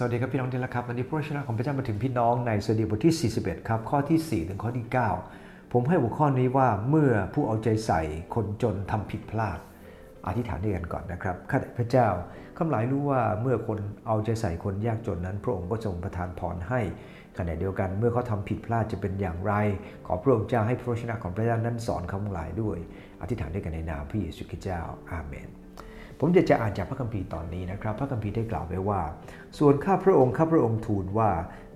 สวัสดีครับพี่น้องที่รักครับวันนี้พระชนะของพระเจ้ามาถึงพี่น้องในสดีบทที่ 41 ครับข้อที่ 4 ถึงข้อที่ 9 ผมให้หัวข้อนี้ว่าเมื่อผู้เอาใจใส่คนจนทำผิดพลาด อธิษฐานด้วยกันก่อนนะครับข้าแต่พระเจ้าคำหลายรู้ว่าเมื่อคนเอาใจใส่คนยากจนนั้น พระองค์ก็ทรงประทานพรให้ขณะเดียวกันเมื่อเขาทำผิดพลาดจะเป็นอย่างไร ขอพระองค์เจ้าให้พระชนะของพระเจ้านั้นสอนคำหลายด้วย อธิษฐานด้วยกันในนามพระเยซูคริสต์เจ้าอาเมน ผมจะจะอ่านจากพระคัมภีร์ตอนนี้นะครับ พระคัมภีร์ได้กล่าวไว้ว่า ส่วนข้าพระองค์ข้าพระองค์ทูลว่า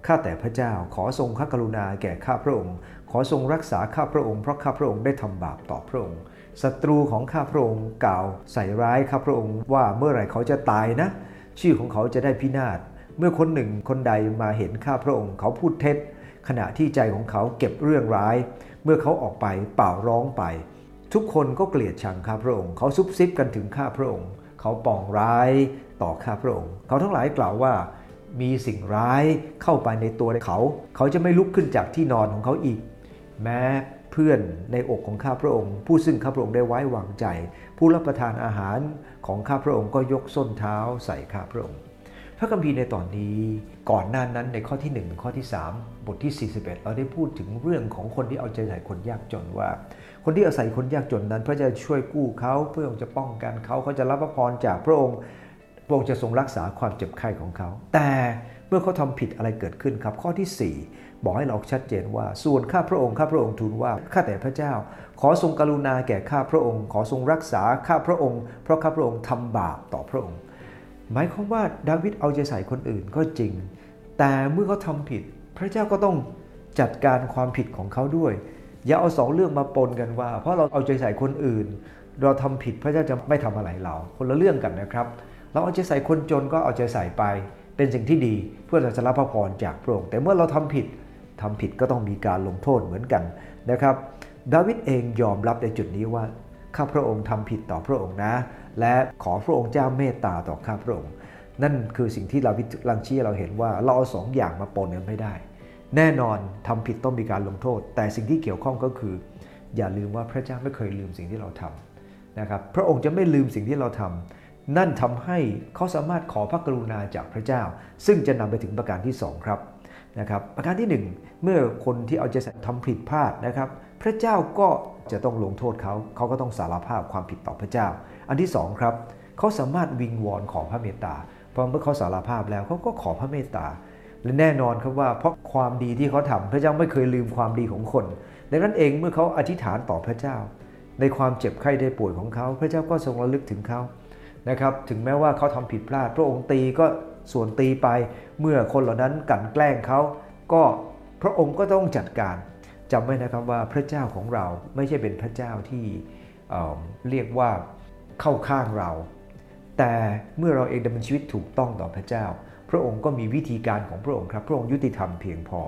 ข้าแต่พระเจ้าขอทรงข้ากรุณาแก่ข้าพระองค์ ขอทรงรักษาข้าพระองค์เพราะข้าพระองค์ได้ทำบาปต่อพระองค์ศัตรูของข้าพระองค์กล่าวใส่ร้ายข้าพระองค์ว่าเมื่อไหร่เขาจะตายนะ ชื่อของเขาจะได้พินาศเมื่อคนหนึ่งคนใดมาเห็นข้าพระองค์เขาพูดเท็จ ขณะที่ใจของเขาเก็บเรื่องร้าย เมื่อเขาออกไปเป่าร้องไป ทุกคนก็เกลียดชังข้าพระองค์ เขาซุบซิบกันถึงข้าพระองค์ เขาปองร้ายต่อข้าพระองค์ เขาทั้งหลายกล่าวว่ามีสิ่งร้ายเข้าไปในตัวเขา เขาจะไม่ลุกขึ้นจากที่นอนของเขาอีก แม้เพื่อนในอกของข้าพระองค์ ผู้ซึ่งข้าพระองค์ได้ไว้วางใจ ผู้รับประทานอาหารของข้าพระองค์ก็ยกส้นเท้าใส่ข้าพระองค์ ระคัมภีร์ในตอนนี้ก่อนหน้านั้นในข้อที่1ถึงข้อที่ 3 บทที่ 41 เราได้พูดถึงเรื่องของคนที่เอาใจใส่คนยากจนว่า คนที่อาศัยคนยากจนนั้น พระจะช่วยกู้เขาเพื่อจะป้องกันเขาเขาจะรับพระพรจากพระองค์พระองค์จะทรงรักษาความเจ็บไข้ของเขา แต่เมื่อเขาทำผิดอะไรเกิดขึ้นครับข้อที่ 4 บอกให้เราชัดเจนว่า ส่วนข้าพระองค์ข้าพระองค์ทูลว่าข้าแต่พระเจ้า ขอทรงกรุณาแก่ข้าพระองค์ ขอทรงรักษาข้าพระองค์ เพราะข้าพระองค์ทำบาปต่อพระองค์ หมายความว่าดาวิดเอาใจใส่คนอื่นก็จริง แต่เมื่อเขาทำผิด พระเจ้าก็ต้องจัดการความผิดของเขาด้วย อย่าเอาสองเรื่องมาปนกันว่า เพราะเราเอาใจใส่คนอื่น เราทำผิดพระเจ้าจะไม่ทำอะไรเรา คนละเรื่องกันนะครับ เราเอาใจใส่คนจนก็เอาใจใส่ไป เป็นสิ่งที่ดีเพื่อจะรับพระพรจากพระองค์แต่เมื่อเราทำผิดทำผิดก็ต้องมีการลงโทษเหมือนกันนะครับ ดาวิดเองยอมรับในจุดนี้ว่า ข้าพระองค์ทำผิดต่อพระองค์นะ และขอพระองค์เจ้าเมตตาต่อข้าพระองค์ นั่นคือสิ่งที่เราลังชี้เราเห็นว่าเราเอาสองอย่างมาปนกันไม่ได้ แน่นอนทำผิดต้องมีการลงโทษ แต่สิ่งที่เกี่ยวข้องก็คือ อย่าลืมว่าพระเจ้าไม่เคยลืมสิ่งที่เราทำนะครับพระองค์จะไม่ลืมสิ่งที่เราทำนั่นทำให้เขาสามารถขอพระกรุณาจากพระเจ้า ซึ่งจะนำไปถึงประการที่ 2 ครับนะครับ ประการที่ 1 เมื่อคนที่เอาใจใส่ทำผิดพลาดนะครับ พระเจ้าก็จะต้องลงโทษเขา เขาก็ต้องสารภาพความผิดต่อพระเจ้า อันที่2ครับ เขาสามารถวิงวอนขอพระเมตตาพอเมื่อเขาสารภาพแล้วเขาก็ขอพระเมตตา และแน่นอนครับว่าเพราะความดีที่เขาทำพระเจ้าไม่เคยลืมความดีของคน ดังนั้นเองเมื่อเขาอธิษฐานต่อพระเจ้า ในความเจ็บไข้ได้ป่วยของเขา พระเจ้าก็ทรงระลึกถึงเขา นะครับ ถึงแม้ว่าเขาทำผิดพลาด พระองค์ตีก็ส่วนตีไป เมื่อคนเหล่านั้นกันแกล้งเขา ก็พระองค์ก็ต้องจัดการ จำไว้นะครับว่าพระเจ้าของเราไม่ใช่เป็นพระเจ้าที่เเรียกว่าเข้าข้างเรา แต่เมื่อเราเองดำเนินชีวิตถูกต้องต่อพระเจ้า พระองค์ก็มีวิธีการของพระองค์ครับพระองค์ยุติธรรมเพียงพอ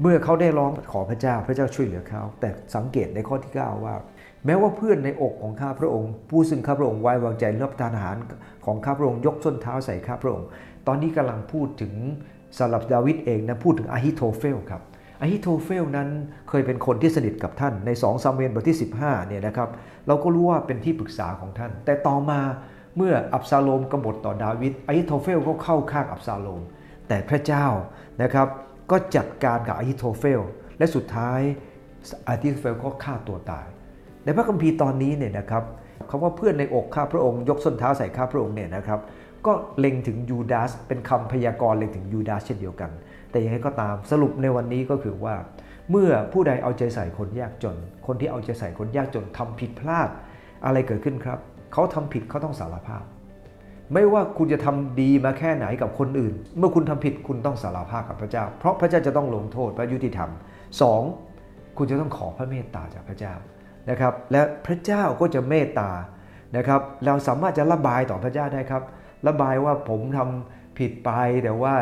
เมื่อเขาได้ร้องขอพระเจ้าพระเจ้าช่วยเหลือเขา แต่สังเกตในข้อที่9ว่า แม้ว่าเพื่อนในอกของข้าพระองค์ ผู้ซึ่งข้าพระองค์ไว้วางใจรับประทานอาหารของข้าพระองค์ยกส้นเท้าใส่ข้าพระองค์ ตอนนี้กำลังพูดถึงสำหรับดาวิดเองนะพูดถึงอาฮิโทเฟลครับ อาฮิโทเฟลนั้นเคยเป็นคนที่สนิทกับท่านใน2ซามูเอลบทที่ 15เนี่ยนะครับเราก็รู้ว่าเป็นที่ปรึกษาของท่าน แต่ต่อมาเมื่ออับซาโลมกบฏต่อดาวิดอาฮิโทเฟลก็เข้าข้างอับซาโลม แต่พระเจ้านะครับก็จัดการกับอาฮิโทเฟล และสุดท้ายอาฮิโทเฟลก็ฆ่าตัวตาย ในพระคัมภีร์ตอนนี้เนี่ยนะครับคำว่าเพื่อนในอกข้าพระองค์ยกส้นเท้าใส่ข้าพระองค์เนี่ยนะครับก็เล็งถึงยูดาสเป็นคำพยากรณ์เล็งถึงยูดาสเช่นเดียวกัน แต่ยังไงก็ตามสรุปในวันนี้ก็คือว่า เมื่อผู้ใดเอาใจใส่คนยากจน คนที่เอาใจใส่คนยากจนทำผิดพลาดอะไรเกิดขึ้นครับ เขาทำผิดเขาต้องสารภาพ ไม่ว่าคุณจะทำดีมาแค่ไหนกับคนอื่น เมื่อคุณทำผิดคุณต้องสารภาพกับพระเจ้า เพราะพระเจ้าจะต้องลงโทษพระยุติธรรม 2. คุณจะต้องขอพระเมตตาจากพระเจ้านะครับ และพระเจ้าก็จะเมตตานะครับ เราสามารถจะระบายต่อพระเจ้าได้ครับ ระบายว่าผมทำผิดไปแต่ว่า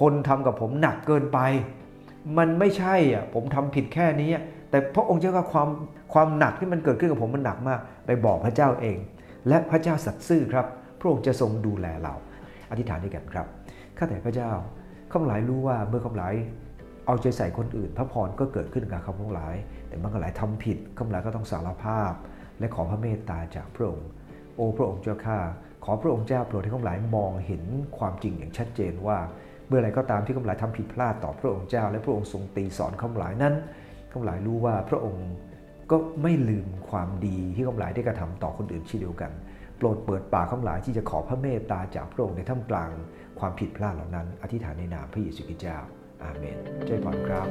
คนทำกับผมหนักเกินไป มันไม่ใช่อะผมทำผิดแค่นี้ แต่พระองค์เจ้าก็ความความหนักที่มันเกิดขึ้นกับผมมันหนักมาก ไปบอกพระเจ้าเอง และพระเจ้าสัตย์ซื่อครับ พระองค์จะทรงดูแลเรา อธิษฐานด้วยกันครับข้าแต่พระเจ้าข้าหลายรู้ว่าเมื่อข้าหลายเอาใจใส่คนอื่น พระพรก็เกิดขึ้นกับข้าหลายแต่เมื่อข้าหลายทำผิดข้าหลายก็ต้องสารภาพ และขอพระเมตตาจากพระองค์โอ้พระองค์เจ้าข้าขอพระองค์เจ้าโปรดให้ข้าพเจ้ามองเห็นความจริงอย่างชัดเจนว่า มื่อไรก็ตามที่ข้าพเจ้าทำผิดพลาดต่อพระองค์เจ้า และพระองค์ทรงตีสอนข้าหลายนั้นข้าหลายรู้ว่าพระองค์ก็ไม่ลืมความดีที่ข้าหลายได้กระทำต่อคนอื่นเช่นเดียวกัน โปรดเปิดปากข้าหลายที่จะขอพระเมตตาจากพระองค์ในท่ามกลางความผิดพลาดเหล่านั้น อธิษฐานในนามพระเยซูคริสต์เจ้าอาเมนใจพรครับ